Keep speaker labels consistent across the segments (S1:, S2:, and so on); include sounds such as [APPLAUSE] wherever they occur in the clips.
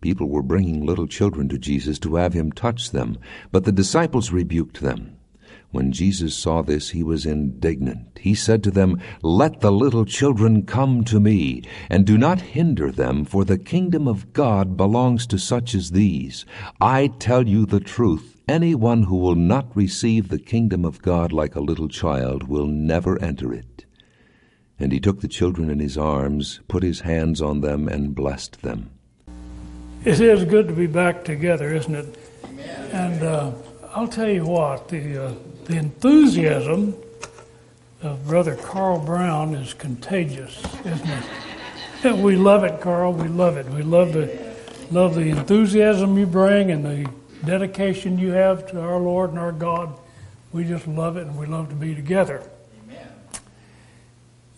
S1: People were bringing little children to Jesus to have him touch them, but the disciples rebuked them. When Jesus saw this, he was indignant. He said to them, Let the little children come to me, and do not hinder them, for the kingdom of God belongs to such as these. I tell you the truth, anyone who will not receive the kingdom of God like a little child will never enter it. And he took the children in his arms, put his hands on them, and blessed them.
S2: It is good to be back together, isn't it? Amen. And uh, I'll tell you what, the uh, the enthusiasm of Brother Carl Brown is contagious, isn't it? [LAUGHS] we love it, Carl. We love it. We love the love the enthusiasm you bring and the dedication you have to our Lord and our God. We just love it, and we love to be together. Amen.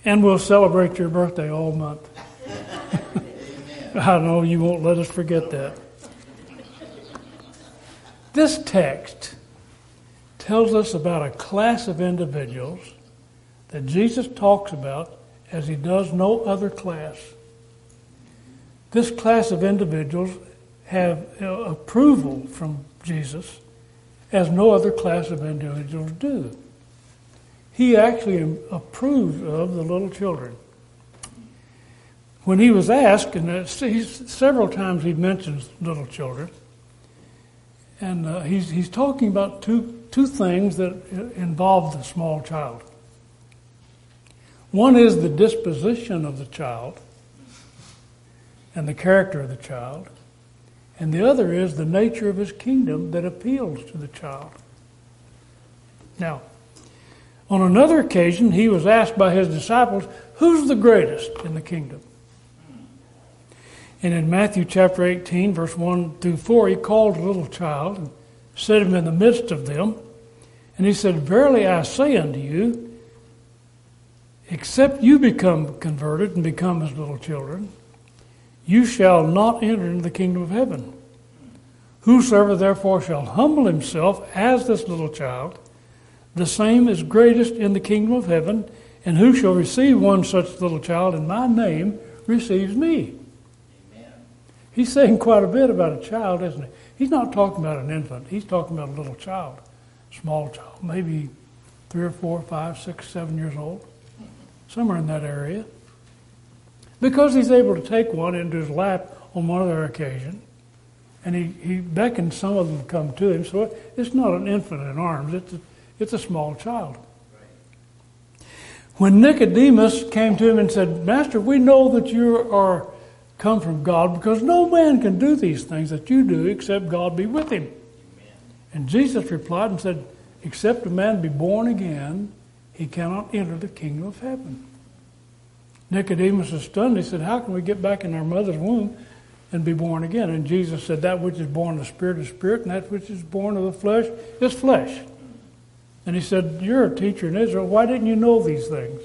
S2: And we'll celebrate your birthday all month. [LAUGHS] I know you won't let us forget that. This text tells us about a class of individuals that Jesus talks about as he does no other class. This class of individuals have approval from Jesus as no other class of individuals do. He actually approves of the little children. When he was asked, and several times he mentions little children, and uh, he's, he's talking about two two things that involve the small child. One is the disposition of the child and the character of the child, and the other is the nature of his kingdom that appeals to the child. Now, on another occasion, he was asked by his disciples, Who's the greatest in the kingdom? And in Matthew chapter 18, verse 1 through 4, he called a little child and set him in the midst of them. And he said, Verily I say unto you, except you become converted and become as little children, you shall not enter into the kingdom of heaven. Whosoever therefore shall humble himself as this little child, the same is greatest in the kingdom of heaven, and who shall receive one such little child in my name receives me. He's saying quite a bit about a child, isn't he? He's not talking about an infant. He's talking about a little child, small child, maybe three or four, five, six, seven years old, somewhere in that area. Because he's able to take one into his lap on one other occasion, and he, he beckons some of them to come to him. So it's not an infant in arms, it's a, it's a small child. When Nicodemus came to him and said, Master, we know that you are come from God because no man can do these things that you do except God be with him. And Jesus replied and said, Except a man be born again, he cannot enter the kingdom of heaven. Nicodemus was stunned. He said, How can we get back in our mother's womb and be born again? And Jesus said, That which is born of the Spirit is spirit, and that which is born of the flesh is flesh. And he said, You're a teacher in Israel. Why didn't you know these things?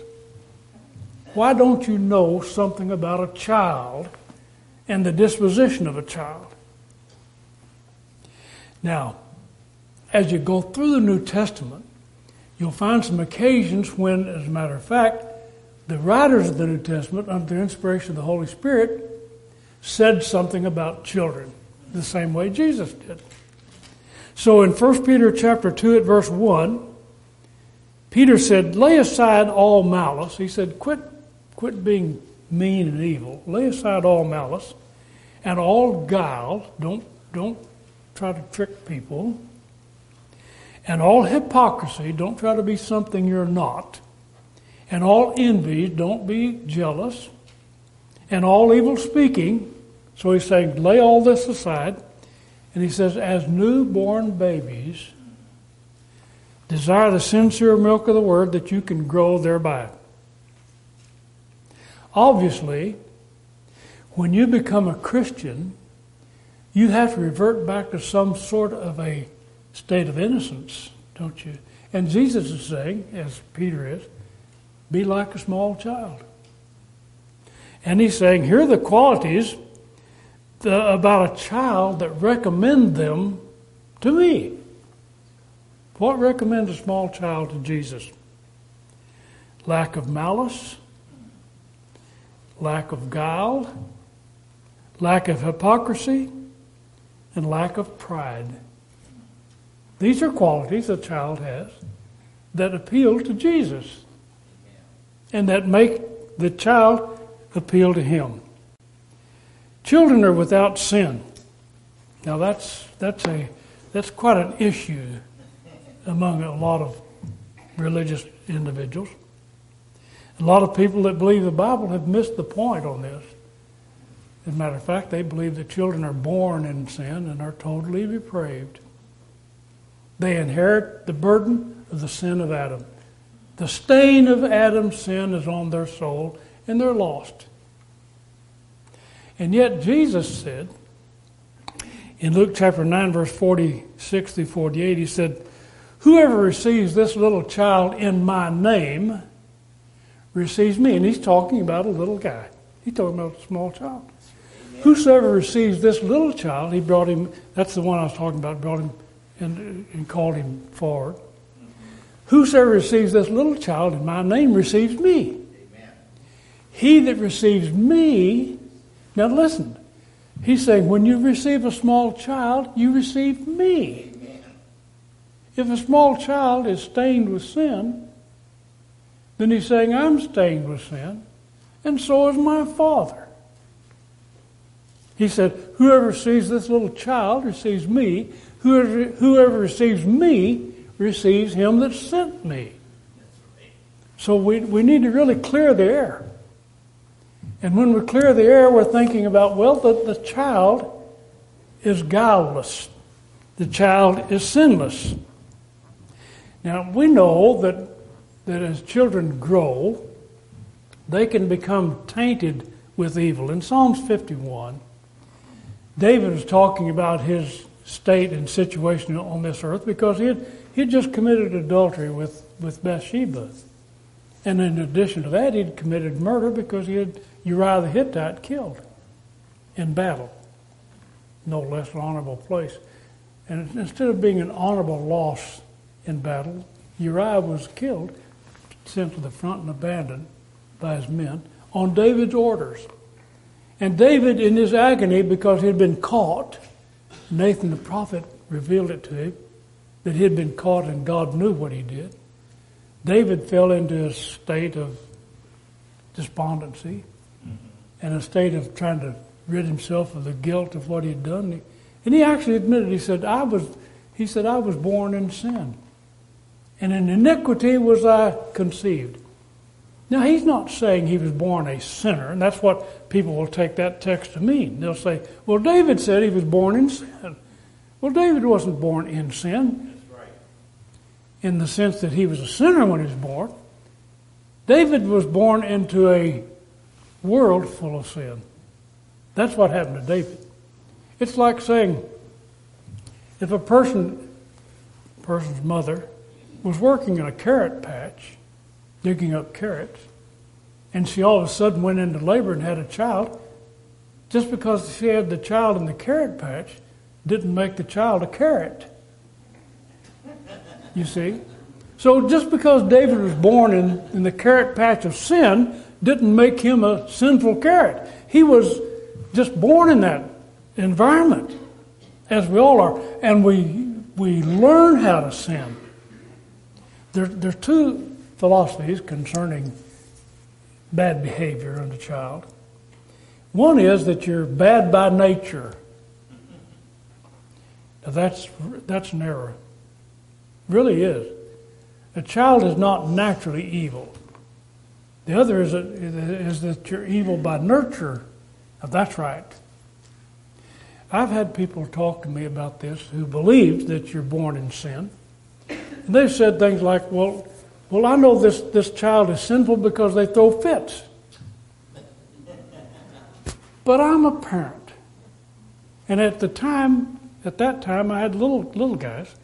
S2: Why don't you know something about a child and the disposition of a child. Now, as you go through the New Testament, you'll find some occasions when, as a matter of fact, the writers of the New Testament, under the inspiration of the Holy Spirit, said something about children the same way Jesus did. So in 1 Peter chapter 2 at verse 1, Peter said, Lay aside all malice. He said, Quit, quit being mean and evil. Lay aside all malice and all guile. Don't, don't try to trick people. And all hypocrisy. Don't try to be something you're not. And all envy. Don't be jealous. And all evil speaking. So he's saying, lay all this aside. And he says, as newborn babies, desire the sincere milk of the word that you can grow thereby. Obviously, when you become a Christian, you have to revert back to some sort of a state of innocence, don't you? And Jesus is saying, as Peter is, be like a small child. And he's saying, here are the qualities about a child that recommend them to me. What recommends a small child to Jesus? Lack of malice, lack of guile, lack of hypocrisy, and lack of pride. These are qualities a child has that appeal to Jesus and that make the child appeal to him. Children are without sin. Now that's that's a that's quite an issue among a lot of religious individuals. A lot of people that believe the Bible have missed the point on this. As a matter of fact, they believe that children are born in sin and are totally depraved. They inherit the burden of the sin of Adam. The stain of Adam's sin is on their soul, and they're lost. And yet, Jesus said in Luke chapter 9, verse 46 through 48, He said, Whoever receives this little child in my name receives me. And He's talking about a little guy, He's talking about a small child. Whosoever receives this little child, he brought him, that's the one I was talking about, brought him and, and called him forward. Whosoever receives this little child in my name receives me. Amen. He that receives me, now listen, he's saying when you receive a small child, you receive me. Amen. If a small child is stained with sin, then he's saying, I'm stained with sin, and so is my Father. He said, Whoever receives this little child receives me. Whoever, whoever receives me receives him that sent me. So we, we need to really clear the air. And when we clear the air, we're thinking about, well, the, the child is guileless, the child is sinless. Now, we know that, that as children grow, they can become tainted with evil. In Psalms 51, David was talking about his state and situation on this earth because he had, he had just committed adultery with, with Bathsheba. And in addition to that, he'd committed murder because he had Uriah the Hittite killed in battle. No less an honorable place. And instead of being an honorable loss in battle, Uriah was killed, sent to the front and abandoned by his men on David's orders. And David, in his agony, because he had been caught, Nathan the prophet revealed it to him that he had been caught and God knew what he did. David fell into a state of despondency and a state of trying to rid himself of the guilt of what he had done. And he actually admitted, he said, I was, he said, I was born in sin. And in iniquity was I conceived. Now, he's not saying he was born a sinner, and that's what people will take that text to mean. They'll say, well, David said he was born in sin. Well, David wasn't born in sin right. in the sense that he was a sinner when he was born. David was born into a world full of sin. That's what happened to David. It's like saying if a person, person's mother, was working in a carrot patch digging up carrots, and she all of a sudden went into labor and had a child, just because she had the child in the carrot patch didn't make the child a carrot. You see? So just because David was born in, in the carrot patch of sin didn't make him a sinful carrot. He was just born in that environment, as we all are. And we, we learn how to sin. There, there's two philosophies concerning bad behavior in a child. One is that you're bad by nature. Now that's that's an error. Really is. A child is not naturally evil. The other is that, is that you're evil by nurture. Now that's right. I've had people talk to me about this who believe that you're born in sin. And they've said things like, well, well, I know this, this child is sinful because they throw fits. But I'm a parent. And at the time, at that time, I had little, little guys.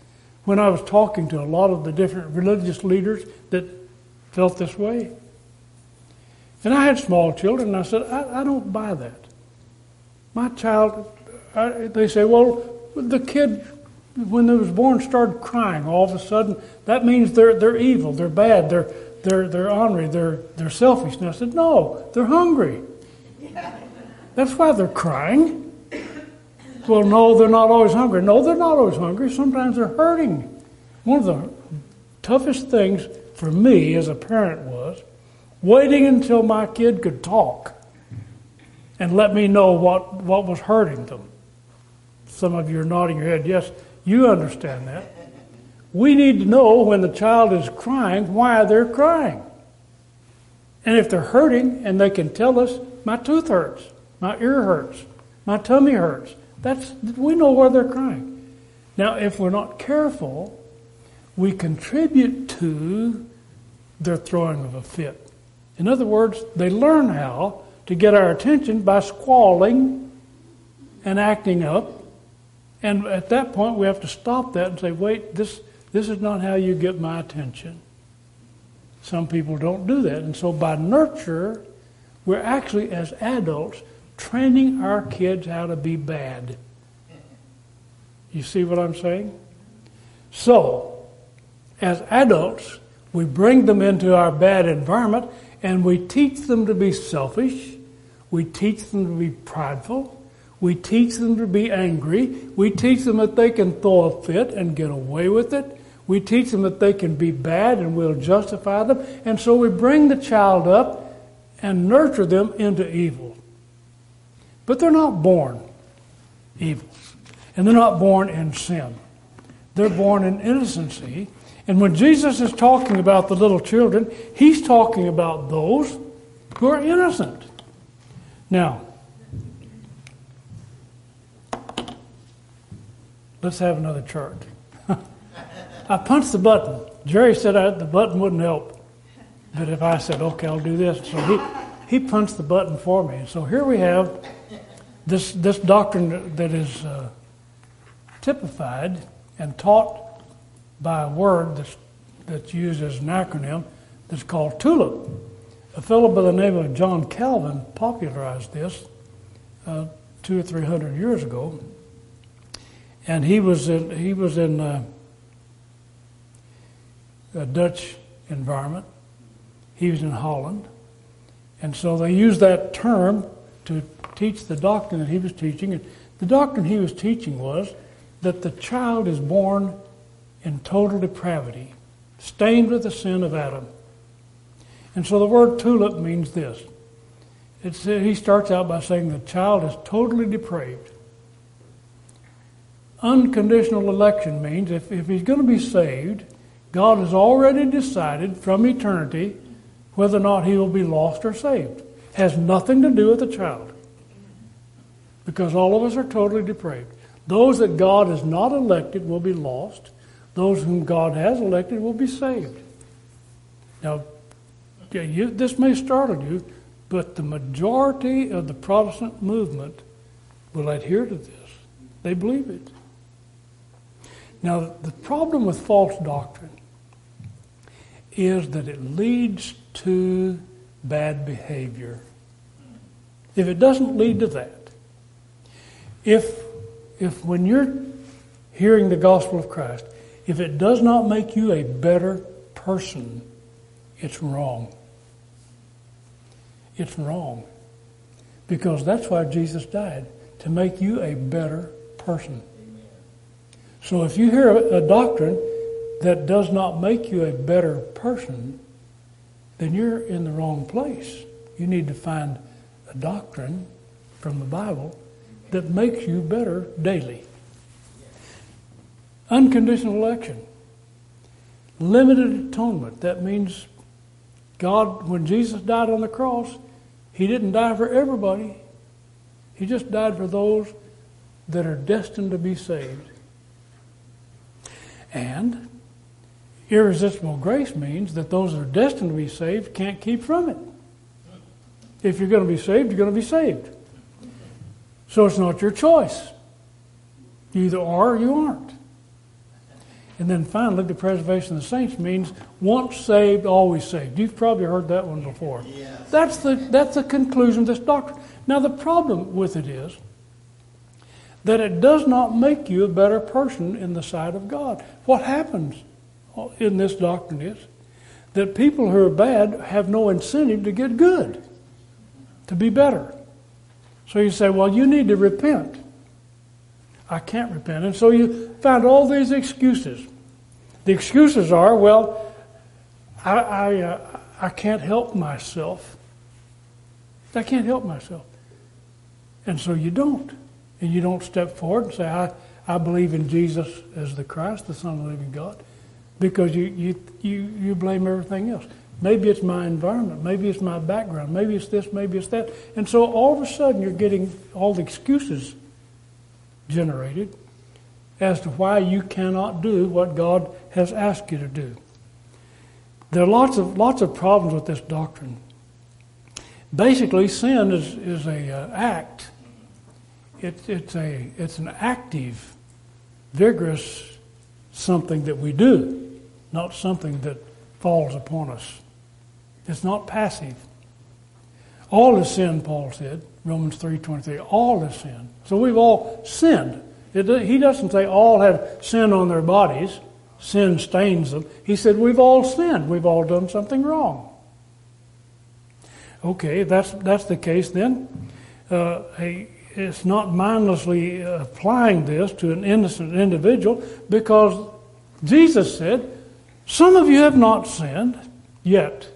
S2: When I was talking to a lot of the different religious leaders that felt this way. And I had small children, I said, I, I don't buy that. My child, I, they say, well, the kid when they was born started crying all of a sudden, that means they're, they're evil, they're bad, they're, they're, they're ornery, they're, they're selfish. And I said, no, they're hungry. That's why they're crying. Well, no, they're not always hungry. No, they're not always hungry. Sometimes they're hurting. One of the toughest things for me as a parent was waiting until my kid could talk and let me know what, what was hurting them. Some of you are nodding your head. Yes, you understand that. We need to know when the child is crying why they're crying. And if they're hurting and they can tell us, my tooth hurts, my ear hurts, my tummy hurts, that's, we know why they're crying. Now, if we're not careful, we contribute to their throwing of a fit. In other words, they learn how to get our attention by squalling and acting up. And at that point, we have to stop that and say, wait, this, this is not how you get my attention. Some people don't do that. And so by nurture, we're actually, as adults, training our kids how to be bad. You see what I'm saying? So, as adults, we bring them into our bad environment and we teach them to be selfish. We teach them to be prideful. We teach them to be angry. We teach them that they can throw a fit and get away with it. We teach them that they can be bad and we'll justify them. And so we bring the child up and nurture them into evil. But they're not born evil. And they're not born in sin. They're born in innocency. And when Jesus is talking about the little children, he's talking about those who are innocent. Now, let's have another chart. [LAUGHS] I punched the button. Jerry said I, the button wouldn't help. But if I said, okay, I'll do this. So he, he punched the button for me. So here we have this, this doctrine that is uh, typified and taught by a word that's, that's used as an acronym that's called TULIP. A fellow by the name of John Calvin popularized this uh, two or three hundred years ago. And he was in, he was in uh, a Dutch environment. He was in Holland. And so they used that term to teach the doctrine that he was teaching. And the doctrine he was teaching was that the child is born in total depravity, stained with the sin of Adam. And so the word tulip means this. It's, he starts out by saying the child is totally depraved. Unconditional election means if, if he's going to be saved, God has already decided from eternity whether or not he will be lost or saved. Has nothing to do with the child. Because all of us are totally depraved. Those that God has not elected will be lost. Those whom God has elected will be saved. Now, you, this may startle you, but the majority of the Protestant movement will adhere to this. They believe it. Now, the problem with false doctrine is that it leads to bad behavior. If it doesn't lead to that, if, if when you're hearing the gospel of Christ, if it does not make you a better person, it's wrong. It's wrong. Because that's why Jesus died, to make you a better person. So if you hear a, doctrine that does not make you a better person, then you're in the wrong place. You need to find a doctrine from the Bible that makes you better daily. Unconditional election. Limited atonement. That means God, when Jesus died on the cross, He didn't die for everybody. He just died for those that are destined to be saved. And irresistible grace means that those that are destined to be saved can't keep from it. If you're going to be saved, you're going to be saved. So it's not your choice. You either are or you aren't. And then finally, the preservation of the saints means once saved, always saved. You've probably heard that one before. Yes. That's, the, that's the conclusion of this doctrine. Now, the problem with it is that it does not make you a better person in the sight of God. What happens in this doctrine is that people who are bad have no incentive to get good, to be better. So you say, well, you need to repent. I can't repent. And so you find all these excuses. The excuses are, well, I, I, uh, I can't help myself. I can't help myself. And so you don't. And you don't step forward and say, I, I believe in Jesus as the Christ, the Son of the living God, because you, you, you, you blame everything else. Maybe it's my environment. Maybe it's my background. Maybe it's this. Maybe it's that. And so all of a sudden you're getting all the excuses generated as to why you cannot do what God has asked you to do. There are lots of, lots of problems with this doctrine. Basically, sin is, is a uh, act. It, it's, a, it's an active, vigorous something that we do, not something that falls upon us. It's not passive. All is sin, Paul said, Romans 3.23. All is sin. So we've all sinned. It, he doesn't say all have sin on their bodies. Sin stains them. He said we've all sinned. We've all done something wrong. Okay, that's, that's the case then. Uh, a, it's not mindlessly applying this to an innocent individual because Jesus said, Some of you have not sinned yet.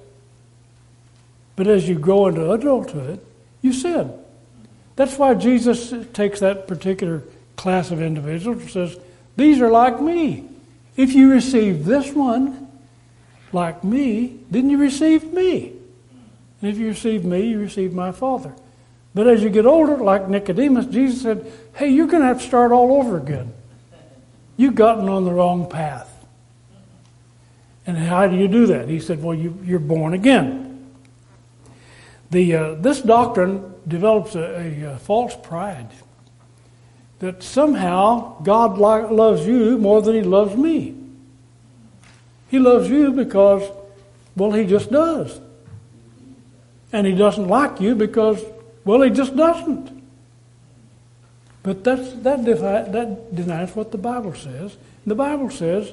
S2: But as you grow into adulthood, you sin. That's why Jesus takes that particular class of individuals and says, These are like me. If you receive this one like me, then you receive me. And if you receive me, you receive my Father. But as you get older, like Nicodemus, Jesus said, Hey, you're going to have to start all over again. You've gotten on the wrong path. And how do you do that? He said, Well, you, are born again. The, uh, this doctrine develops a, a, a, false pride that somehow God lo- loves you more than He loves me. He loves you because, well, He just does. And He doesn't like you because, well, He just doesn't. But that's, that, defi- that denies what the Bible says. The Bible says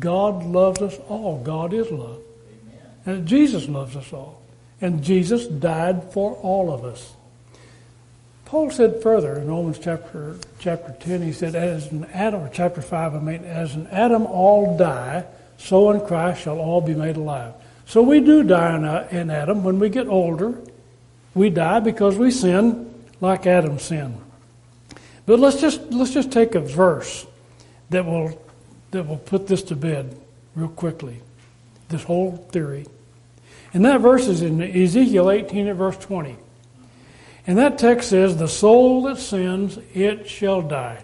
S2: God loves us all. God is love. Amen. And Jesus loves us all. And Jesus died for all of us. Paul said further in Romans chapter chapter 10, he said, As an Adam, or chapter 5, I mean, as in Adam all die, so in Christ shall all be made alive. So we do die in, in Adam. When we get older, we die because we sin like Adam sinned. But let's just let's just take a verse that will that will put this to bed real quickly. This whole theory. And that verse is in Ezekiel 18 at verse 20. And that text says, The soul that sins, it shall die.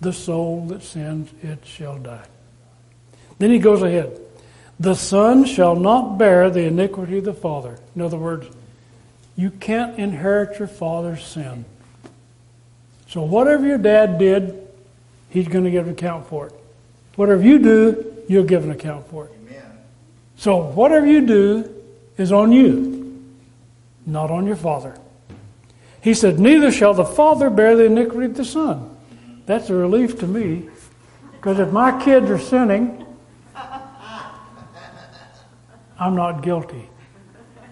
S2: The soul that sins, it shall die. Then he goes ahead. The son shall not bear the iniquity of the father. In other words, you can't inherit your father's sin. So whatever your dad did, he's going to give an account for it. Whatever you do, you'll give an account for it. Amen. So whatever you do is on you, not on your father. He said, Neither shall the father bear the iniquity of the son. That's a relief to me, because if my kids are sinning, I'm not guilty.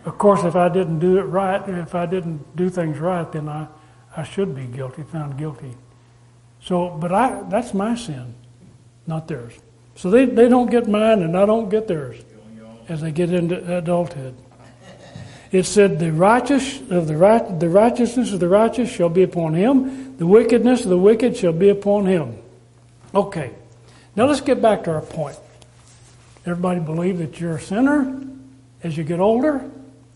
S2: Of course, if I didn't do it right, if I didn't do things right, then I, I should be guilty, found guilty. So, but I, that's my sin, not theirs. So they, they don't get mine and I don't get theirs as they get into adulthood. It said, "The righteous of the right, the righteousness of the righteous shall be upon him; the wickedness of the wicked shall be upon him." Okay, now let's get back to our point. Everybody believe that you're a sinner as you get older,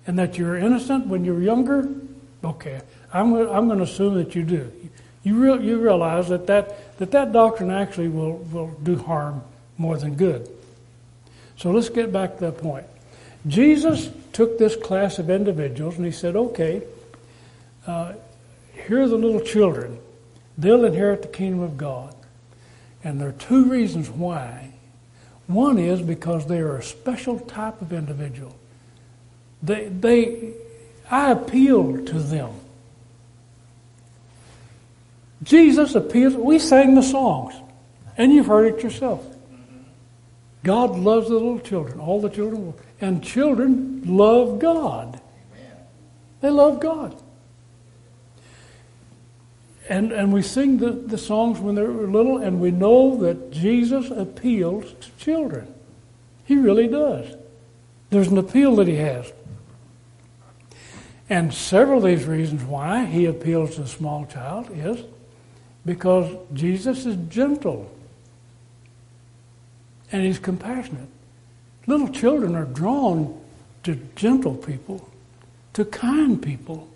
S2: and that you're innocent when you're younger. Okay, I'm I'm going to assume that you do. You real, you realize that that that that doctrine actually will will do harm more than good. So let's get back to that point. Jesus took this class of individuals and he said, okay, uh, here are the little children. They'll inherit the kingdom of God. And there are two reasons why. One is because they are a special type of individual. They, they, I appeal to them. Jesus appeals. We sang the songs, and you've heard it yourself. God loves the little children, all the children, and children love God. They love God. and, and we sing the, the songs when they're little, and we know that Jesus appeals to children. He really does. There's an appeal that he has. And several of these reasons why he appeals to a small child is because Jesus is gentle and he's compassionate. Little children are drawn to gentle people, to kind people.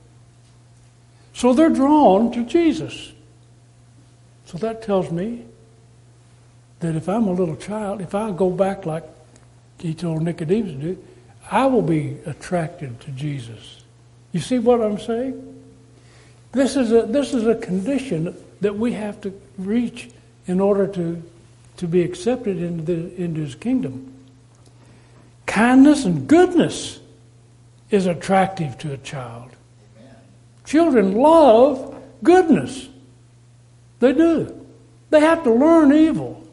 S2: So they're drawn to Jesus. So that tells me that if I'm a little child, if I go back like he told Nicodemus to do, I will be attracted to Jesus. You see what I'm saying? This is a, this is a condition that we have to reach in order to, to be accepted into, the, into his kingdom. Kindness and goodness is attractive to a child. Children love goodness. They do. They have to learn evil.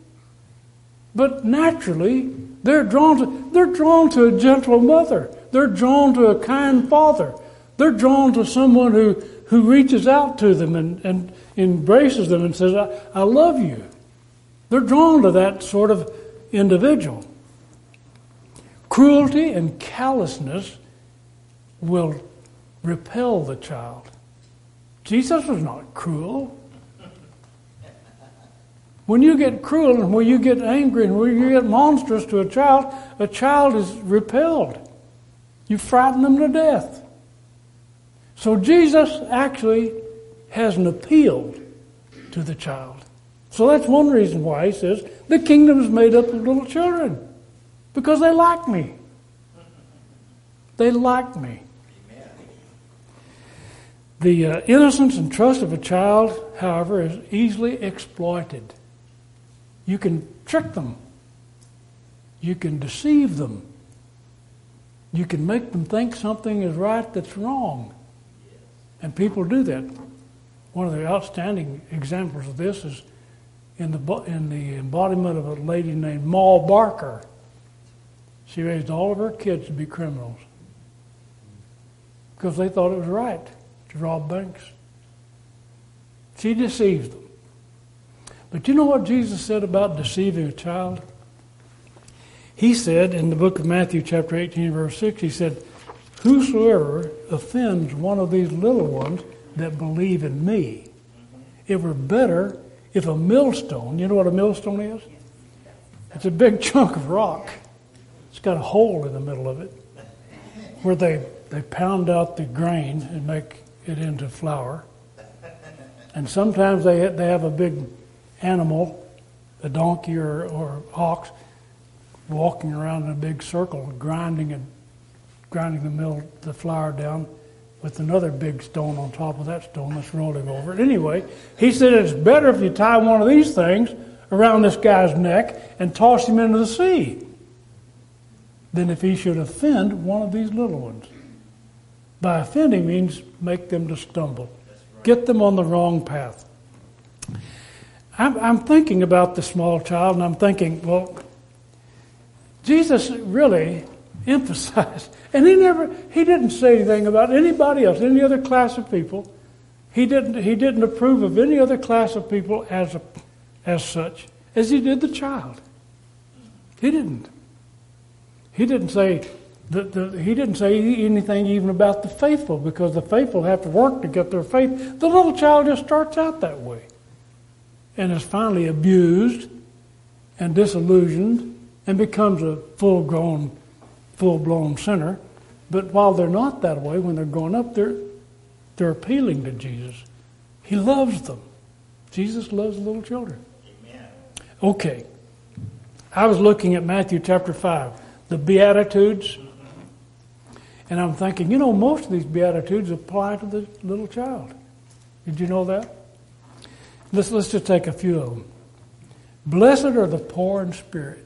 S2: But naturally, they're drawn to, they're drawn to a gentle mother. They're drawn to a kind father. They're drawn to someone who, who reaches out to them and, and embraces them and says, I, I love you. They're drawn to that sort of individual. Cruelty and callousness will repel the child. Jesus was not cruel. When you get cruel and when you get angry and when you get monstrous to a child, a child is repelled. You frighten them to death. So Jesus actually has an appeal to the child. So that's one reason why he says the kingdom is made up of little children. Because they like me. They like me. The uh, innocence and trust of a child, however, is easily exploited. You can trick them. You can deceive them. You can make them think something is right that's wrong. And people do that. One of the outstanding examples of this is in the, in the embodiment of a lady named Ma Barker. She raised all of her kids to be criminals because they thought it was right to rob banks. She deceived them. But you know what Jesus said about deceiving a child? He said in the book of Matthew, chapter 18, verse 6, he said, Whosoever offends one of these little ones that believe in me, it were better if a millstone, you know what a millstone is? It's a big chunk of rock it's got a hole in the middle of it where they, they pound out the grain and make it into flour. And sometimes they, they have a big animal, a donkey or, or ox, walking around in a big circle, grinding and grinding the mill, the flour down with another big stone on top of that stone that's rolling over it. Anyway, he said it's better if you tie one of these things around this guy's neck and toss him into the sea than if he should offend one of these little ones. By offending means make them to stumble, get them on the wrong path. I'm, I'm thinking about the small child, and I'm thinking, well, Jesus really emphasized, and he never, he didn't say anything about anybody else, any other class of people. He didn't, he didn't approve of any other class of people as, a, as such as he did the child. He didn't. He didn't say the, the, he didn't say anything even about the faithful because the faithful have to work to get their faith. The little child just starts out that way and is finally abused and disillusioned and becomes a full grown, full blown sinner. But while they're not that way, when they're growing up, they're, they're appealing to Jesus. He loves them. Jesus loves little children. Amen. Okay. I was looking at Matthew chapter 5 the Beatitudes. And I'm thinking, you know, most of these Beatitudes apply to the little child. Did you know that? Let's, let's just take a few of them. Blessed are the poor in spirit.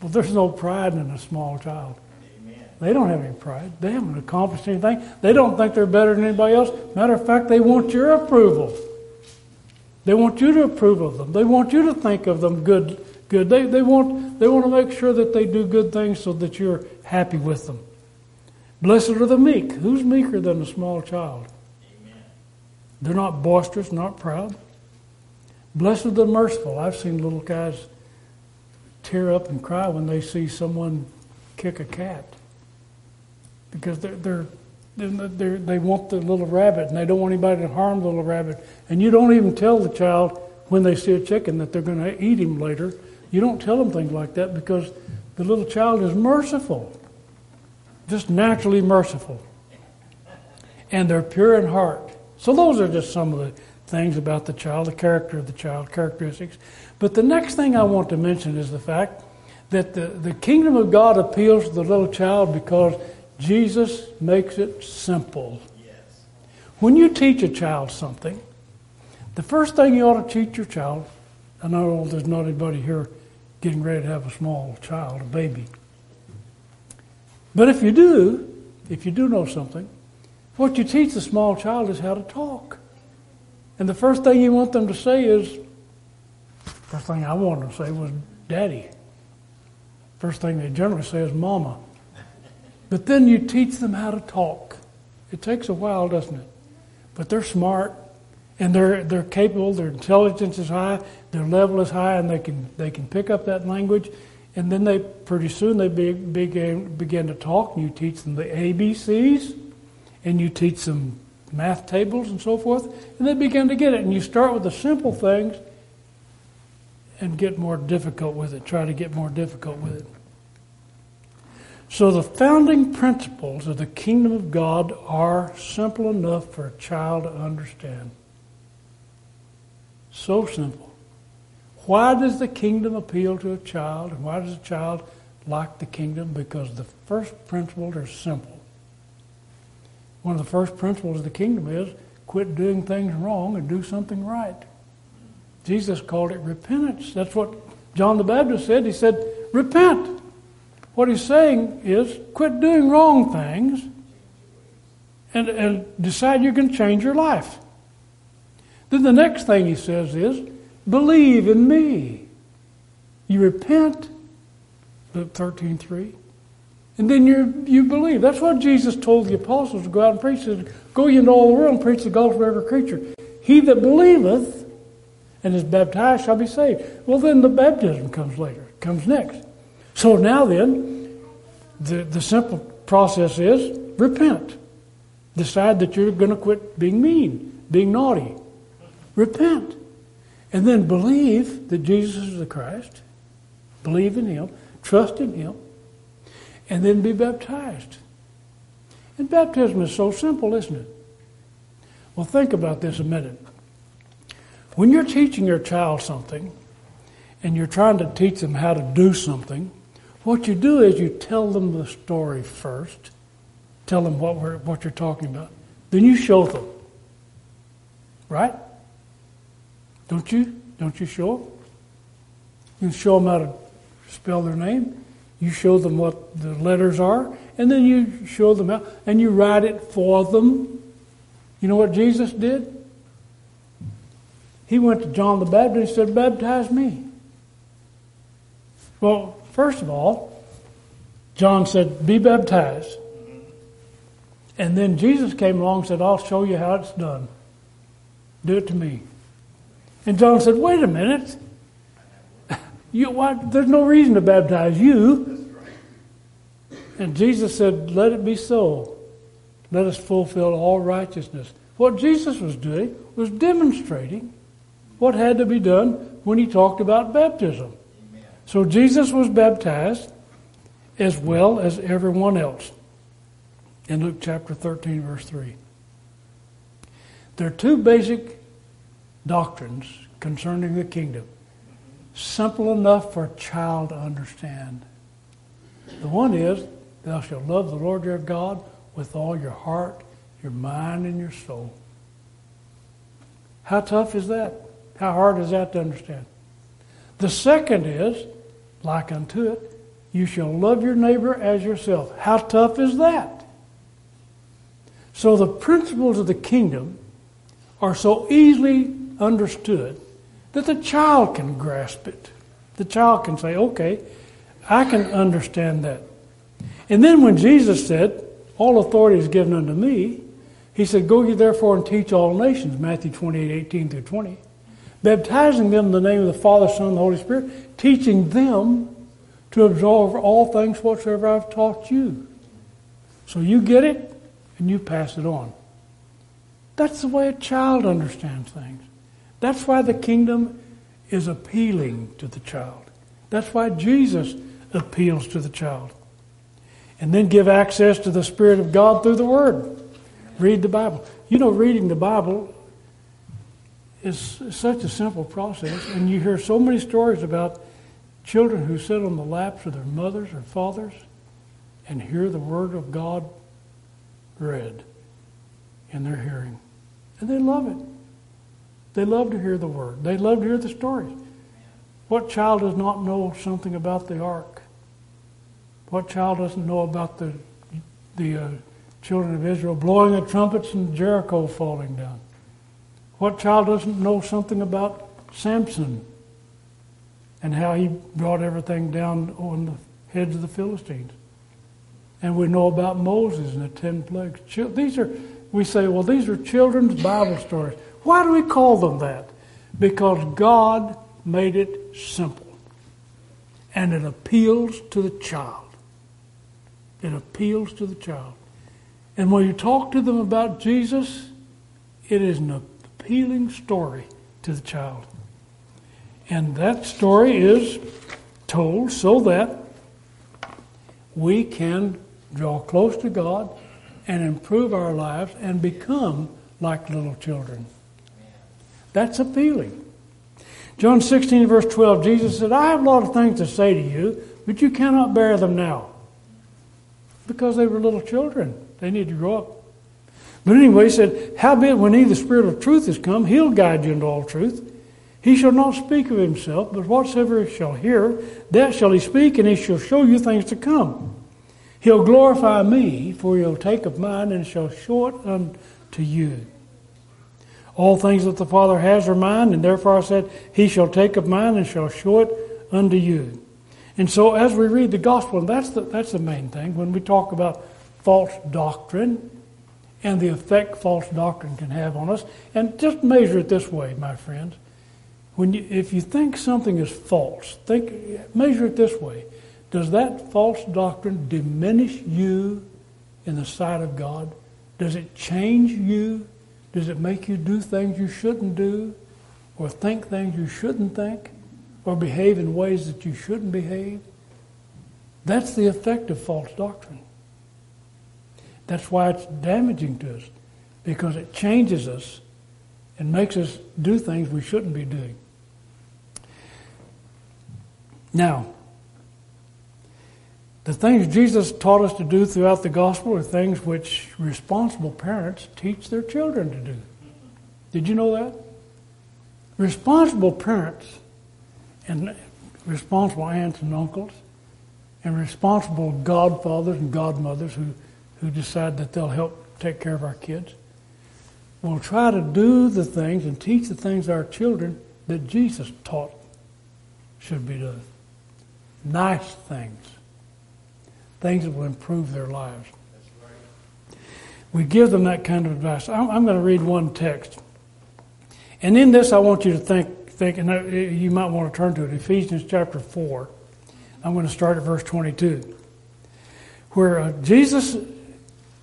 S2: Well, there's no pride in a small child. Amen. They don't have any pride. They haven't accomplished anything. They don't think they're better than anybody else. Matter of fact, they want your approval. They want you to approve of them. They want you to think of them good good. They, they, want, they want to make sure that they do good things so that you're happy with them. Blessed are the meek. Who's meeker than a small child? Amen. They're not boisterous, not proud. Blessed are the merciful. I've seen little guys tear up and cry when they see someone kick a cat because they're, they're, they're, they want the little rabbit and they don't want anybody to harm the little rabbit. And you don't even tell the child when they see a chicken that they're going to eat him later. You don't tell them things like that because the little child is merciful, just naturally merciful. And they're pure in heart. So those are just some of the things about the child, the character of the child, characteristics. But the next thing I want to mention is the fact that the, the kingdom of God appeals to the little child because Jesus makes it simple. Yes. When you teach a child something, the first thing you ought to teach your child, I know there's not anybody here getting ready to have a small child, a baby. But if you do, if you do know something, what you teach the small child is how to talk. And the first thing you want them to say is, first thing I wanted to say was daddy. First thing they generally say is mama. But then you teach them how to talk. It takes a while, doesn't it? But they're smart and they're they're capable, their intelligence is high, their level is high, and they can they can pick up that language. And then they pretty soon they be, begin begin to talk, and you teach them the ABCs, and you teach them math tables and so forth, and they begin to get it. And you start with the simple things and get more difficult with it, try to get more difficult with it. So the founding principles of the kingdom of God are simple enough for a child to understand. So simple. Why does the kingdom appeal to a child? And why does a child like the kingdom? Because the first principles are simple. One of the first principles of the kingdom is quit doing things wrong and do something right. Jesus called it repentance. That's what John the Baptist said. He said, repent. What he's saying is quit doing wrong things and, and decide going to change your life. Then the next thing he says is, believe in me. You repent, Luke 13, 3. And then you you believe. That's what Jesus told the apostles to go out and preach. He said, Go ye into all the world and preach the gospel to every creature. He that believeth and is baptized shall be saved. Well, then the baptism comes later, comes next. So now then, the, the simple process is repent. Decide that you're going to quit being mean, being naughty. Repent. And then believe that Jesus is the Christ. Believe in Him. Trust in Him and then be baptized. And baptism is so simple, isn't it? Well, think about this a minute. When you're teaching your child something and you're trying to teach them how to do something, what you do is you tell them the story first. Tell them what, we're, what you're talking about. Then you show them. Right? Don't you? Don't you show them? You show them how to spell their name. You show them what the letters are, and then you show them how, and you write it for them. You know what Jesus did? He went to John the Baptist and said, Baptize me. Well, first of all, John said, Be baptized. And then Jesus came along and said, I'll show you how it's done. Do it to me. And John said, Wait a minute. You, why, there's no reason to baptize you. And Jesus said, Let it be so. Let us fulfill all righteousness. What Jesus was doing was demonstrating what had to be done when he talked about baptism. Amen. So Jesus was baptized as well as everyone else in Luke chapter 13, verse 3. There are two basic doctrines concerning the kingdom simple enough for a child to understand. The one is, Thou shalt love the Lord your God with all your heart, your mind, and your soul. How tough is that? How hard is that to understand? The second is, like unto it, you shall love your neighbor as yourself. How tough is that? So the principles of the kingdom are so easily understood that the child can grasp it. The child can say, okay, I can understand that. And then when Jesus said, All authority is given unto me, He said, Go ye therefore and teach all nations, Matthew 28, 18 through 20, baptizing them in the name of the Father, Son, and the Holy Spirit, teaching them to observe all things whatsoever I've taught you. So you get it and you pass it on. That's the way a child understands things. That's why the kingdom is appealing to the child. That's why Jesus appeals to the child. And then give access to the Spirit of God through the Word. Read the Bible. You know, reading the Bible is such a simple process, and you hear so many stories about children who sit on the laps of their mothers or fathers and hear the Word of God read in their hearing. And they love it. They love to hear the Word, they love to hear the stories. What child does not know something about the ark? What child doesn't know about the, the uh, children of Israel blowing the trumpets and Jericho falling down? What child doesn't know something about Samson and how he brought everything down on the heads of the Philistines? And we know about Moses and the ten plagues. These are, we say, well, these are children's Bible stories. Why do we call them that? Because God made it simple. And it appeals to the child. It appeals to the child. And when you talk to them about Jesus, it is an appealing story to the child. And that story is told so that we can draw close to God and improve our lives and become like little children. That's appealing. John 16, verse 12, Jesus said, I have a lot of things to say to you, but you cannot bear them now. Because they were little children. They need to grow up. But anyway, he said, Howbeit, when he, the Spirit of truth, is come, he'll guide you into all truth. He shall not speak of himself, but whatsoever he shall hear, that shall he speak, and he shall show you things to come. He'll glorify me, for he'll take of mine and shall show it unto you. All things that the Father has are mine, and therefore I said, He shall take of mine and shall show it unto you. And so as we read the gospel, that's the, that's the main thing, when we talk about false doctrine and the effect false doctrine can have on us, and just measure it this way, my friends. When you, if you think something is false, think, measure it this way. Does that false doctrine diminish you in the sight of God? Does it change you? Does it make you do things you shouldn't do, or think things you shouldn't think, or behave in ways that you shouldn't behave? That's the effect of false doctrine. That's why it's damaging to us, because it changes us and makes us do things we shouldn't be doing. Now, the things Jesus taught us to do throughout the gospel are things which responsible parents teach their children to do. Did you know that? Responsible parents and responsible aunts and uncles and responsible godfathers and godmothers who, who decide that they'll help take care of our kids We'll try to do the things and teach the things our children that Jesus taught should be done. Nice things things that will improve their lives. We give them that kind of advice. I'm, going to read one text. And in this, I want you to think, think, and you might want to turn to it, Ephesians chapter 4. I'm going to start at verse 22, where uh, Jesus,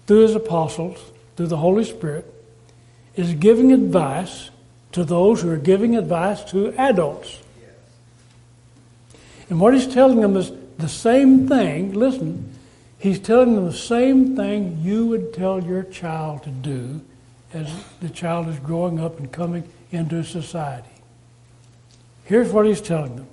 S2: through his apostles, through the Holy Spirit, is giving advice to those who are giving advice to adults. And what he's telling them is the same thing, listen, he's telling them the same thing you would tell your child to do as the child is growing up and coming into society. Here's what he's telling them.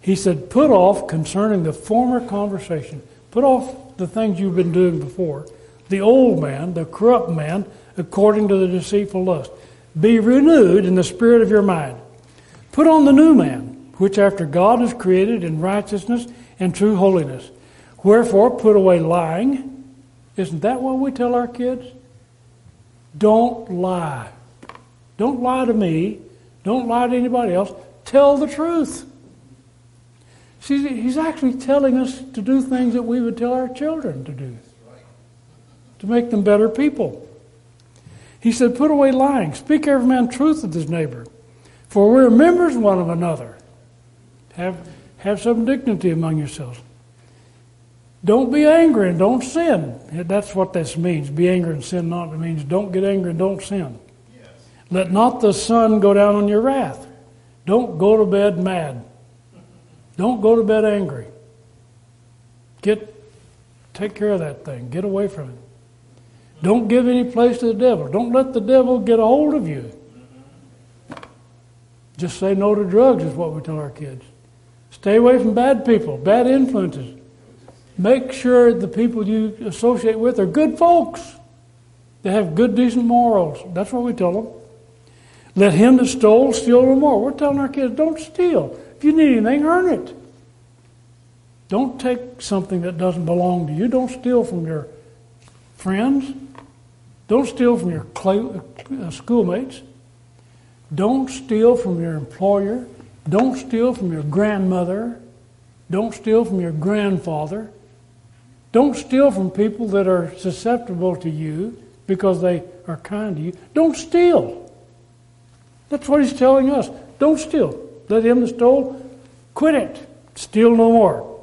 S2: He said, Put off concerning the former conversation, put off the things you've been doing before, the old man, the corrupt man, according to the deceitful lust. Be renewed in the spirit of your mind. Put on the new man, which after God is created in righteousness and true holiness. Wherefore, put away lying. Isn't that what we tell our kids? Don't lie. Don't lie to me. Don't lie to anybody else. Tell the truth. See, he's actually telling us to do things that we would tell our children to do to make them better people. He said, Put away lying. Speak every man truth with his neighbor. For we're members one of another. Have, have some dignity among yourselves. Don't be angry and don't sin. That's what this means. Be angry and sin not. It means don't get angry and don't sin. Yes. Let not the sun go down on your wrath. Don't go to bed mad. Don't go to bed angry. Get take care of that thing. Get away from it. Don't give any place to the devil. Don't let the devil get a hold of you. Just say no to drugs is what we tell our kids. Stay away from bad people, bad influences. Make sure the people you associate with are good folks. They have good, decent morals. That's what we tell them. Let him that stole steal no more. We're telling our kids, don't steal. If you need anything, earn it. Don't take something that doesn't belong to you. Don't steal from your friends. Don't steal from your uh, schoolmates. Don't steal from your employer. Don't steal from your grandmother. Don't steal from your grandfather. Don't steal from people that are susceptible to you because they are kind to you. Don't steal. That's what he's telling us. Don't steal. Let him that stole quit it. Steal no more.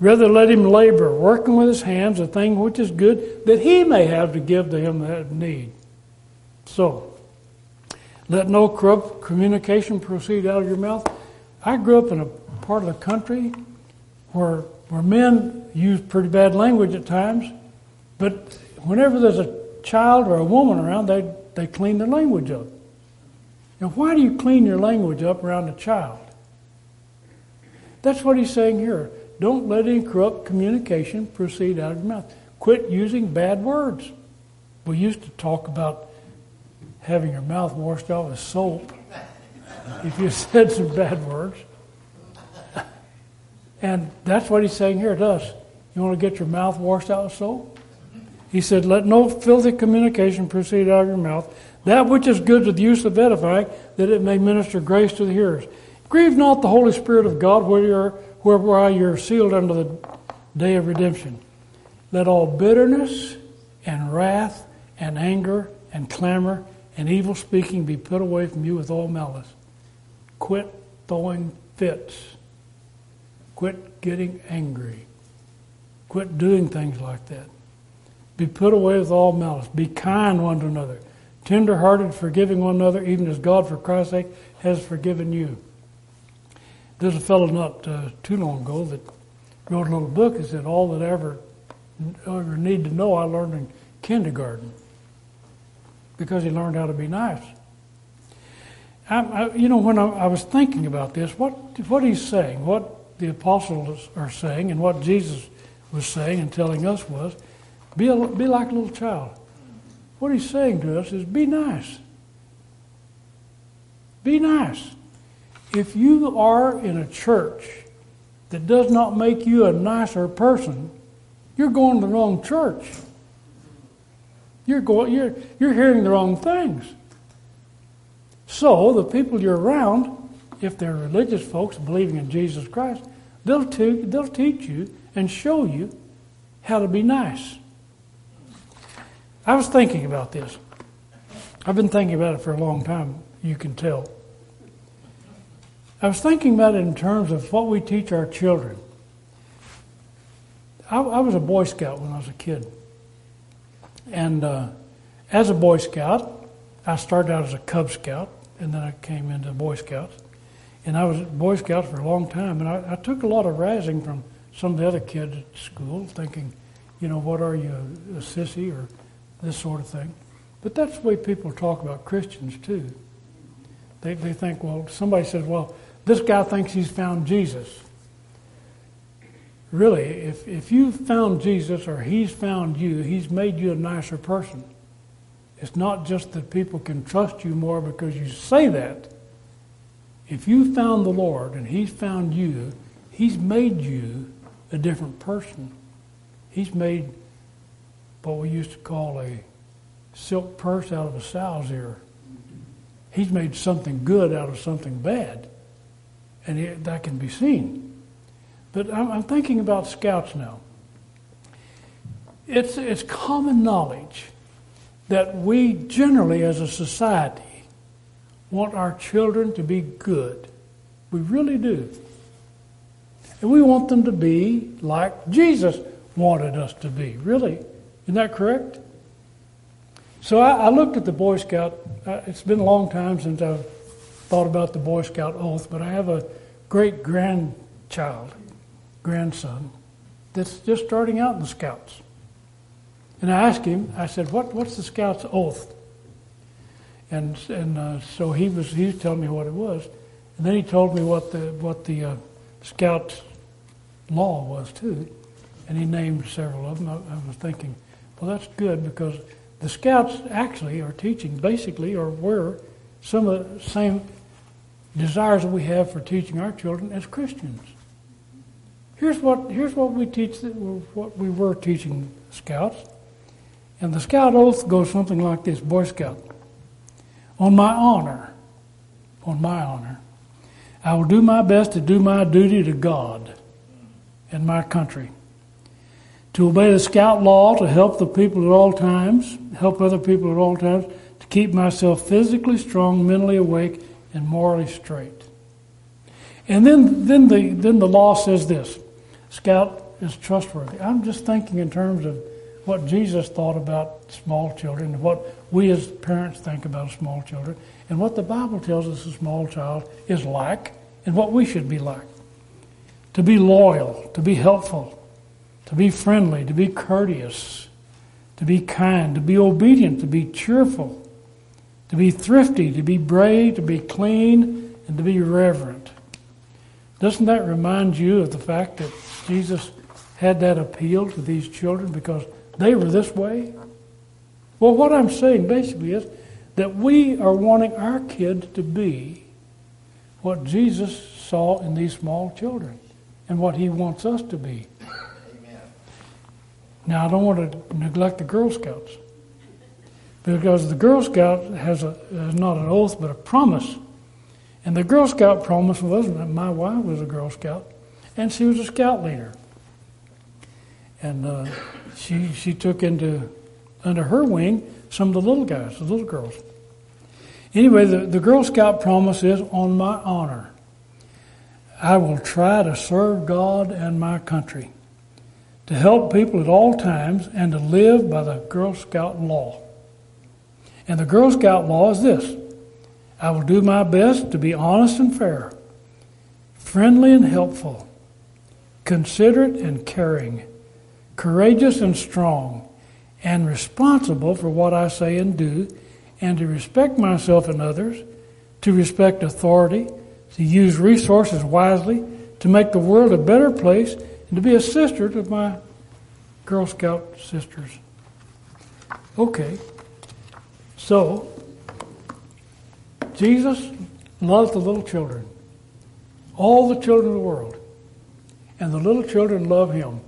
S2: Rather let him labor, working with his hands a thing which is good, that he may have to give to him that need. So, let no corrupt communication proceed out of your mouth. I grew up in a part of the country where where men use pretty bad language at times, but whenever there's a child or a woman around, they, they clean their language up. Now, why do you clean your language up around a child? That's what he's saying here. Don't let any corrupt communication proceed out of your mouth. Quit using bad words. We used to talk about having your mouth washed out with soap [LAUGHS] if you said some bad words. [LAUGHS] And that's what he's saying here to us. You want to get your mouth washed out with soap? He said, Let no filthy communication proceed out of your mouth, that which is good to the use of edifying, that it may minister grace to the hearers. Grieve not the Holy Spirit of God, where you're, whereby you're sealed unto the day of redemption. Let all bitterness and wrath and anger and clamor and evil speaking be put away from you with all malice. Quit throwing fits. Quit getting angry. Quit doing things like that. Be put away with all malice. Be kind one to another. Tender-hearted, forgiving one another, even as God, for Christ's sake, has forgiven you. There's a fellow not uh, too long ago that wrote a little book and said, all that I ever, ever need to know I learned in kindergarten because he learned how to be nice. I, I, you know, when I, I was thinking about this, what, what he's saying, what the apostles are saying and what Jesus was saying and telling us was be, a, be like a little child. What he's saying to us is be nice. Be nice. If you are in a church that does not make you a nicer person, you're going to the wrong church. You're, going, you're, you're hearing the wrong things. So, the people you're around if they're religious folks believing in Jesus Christ, they'll, te- they'll teach you and show you how to be nice. I was thinking about this. I've been thinking about it for a long time, you can tell. I was thinking about it in terms of what we teach our children. I, I was a Boy Scout when I was a kid. And uh, as a Boy Scout, I started out as a Cub Scout, and then I came into Boy Scouts. And I was Boy Scouts for a long time, and I, I took a lot of razzing from some of the other kids at school, thinking, you know, what are you, a, a sissy or this sort of thing. But that's the way people talk about Christians, too. They, they think, well, somebody says, well, this guy thinks he's found Jesus. Really, if, if you've found Jesus or he's found you, he's made you a nicer person. It's not just that people can trust you more because you say that. If you found the Lord and He's found you, He's made you a different person. He's made what we used to call a silk purse out of a sow's ear. He's made something good out of something bad. And it, that can be seen. But I'm, I'm thinking about scouts now. It's, it's common knowledge that we generally, as a society, want our children to be good. We really do. And we want them to be like Jesus wanted us to be. Really. Isn't that correct? So I, I looked at the Boy Scout. Uh, it's been a long time since I've thought about the Boy Scout oath, but I have a great grandchild, grandson, that's just starting out in the Scouts. And I asked him, I said, what, What's the Scouts oath? And, and uh, so he was, he was telling me what it was. And then he told me what the, what the uh, Scout law was, too. And he named several of them. I, I was thinking, well, that's good because the Scouts actually are teaching, basically, or were some of the same desires that we have for teaching our children as Christians. Here's what, here's what we teach, what we were teaching Scouts. And the Scout oath goes something like this Boy Scout. On my honor, on my honor, I will do my best to do my duty to God and my country. To obey the Scout law, to help the people at all times, help other people at all times, keep myself physically strong, mentally awake, and morally straight. And then, then, the, then the law says this Scout is trustworthy. I'm just thinking in terms of what Jesus thought about small children, what we as parents think about small children, and what the Bible tells us a small child is like, and what we should be like. To be loyal, to be helpful, to be friendly, to be courteous, to be kind, to be obedient, to be cheerful, to be thrifty, to be brave, to be clean, and to be reverent. Doesn't that remind you of the fact that Jesus had that appeal to these children because they were this way? Well, what I'm saying basically is that we are wanting our kids to be what Jesus saw in these small children and what he wants us to be. Amen. Now, I don't want to neglect the Girl Scouts because the Girl Scout has, a, has not an oath but a promise. And the Girl Scout promise was that my wife was a Girl Scout and she was a Scout leader. And uh, she, she took into under her wing some of the little guys, the little girls. Anyway, the, the Girl Scout promise is on my honor. I will try to serve God and my country, to help people at all times, and to live by the Girl Scout law. And the Girl Scout law is this I will do my best to be honest and fair, friendly and helpful, considerate and caring, courageous and strong, and responsible for what I say and do, and to respect myself and others, to respect authority, to use resources wisely, to make the world a better place, and to be a sister to my Girl Scout sisters. Okay. So, Jesus loved the little children, all the children of the world, and the little children love him.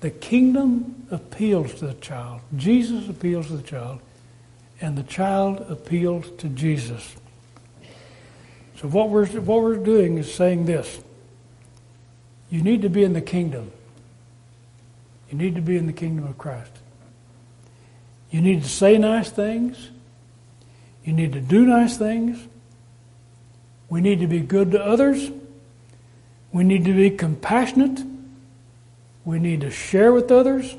S2: The kingdom appeals to the child. Jesus appeals to the child, and the child appeals to Jesus. So what we're what we're doing is saying this. You need to be in the kingdom. You need to be in the kingdom of Christ. You need to say nice things. You need to do nice things. We need to be good to others. We need to be compassionate. We need to share with others.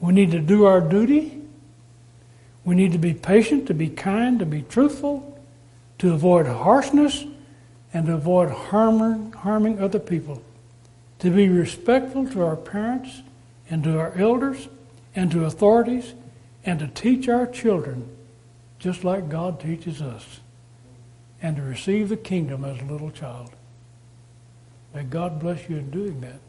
S2: We need to do our duty. We need to be patient, to be kind, to be truthful, to avoid harshness, and to avoid harming, harming other people. To be respectful to our parents and to our elders and to authorities and to teach our children just like God teaches us, and to receive the kingdom as a little child. May God bless you in doing that.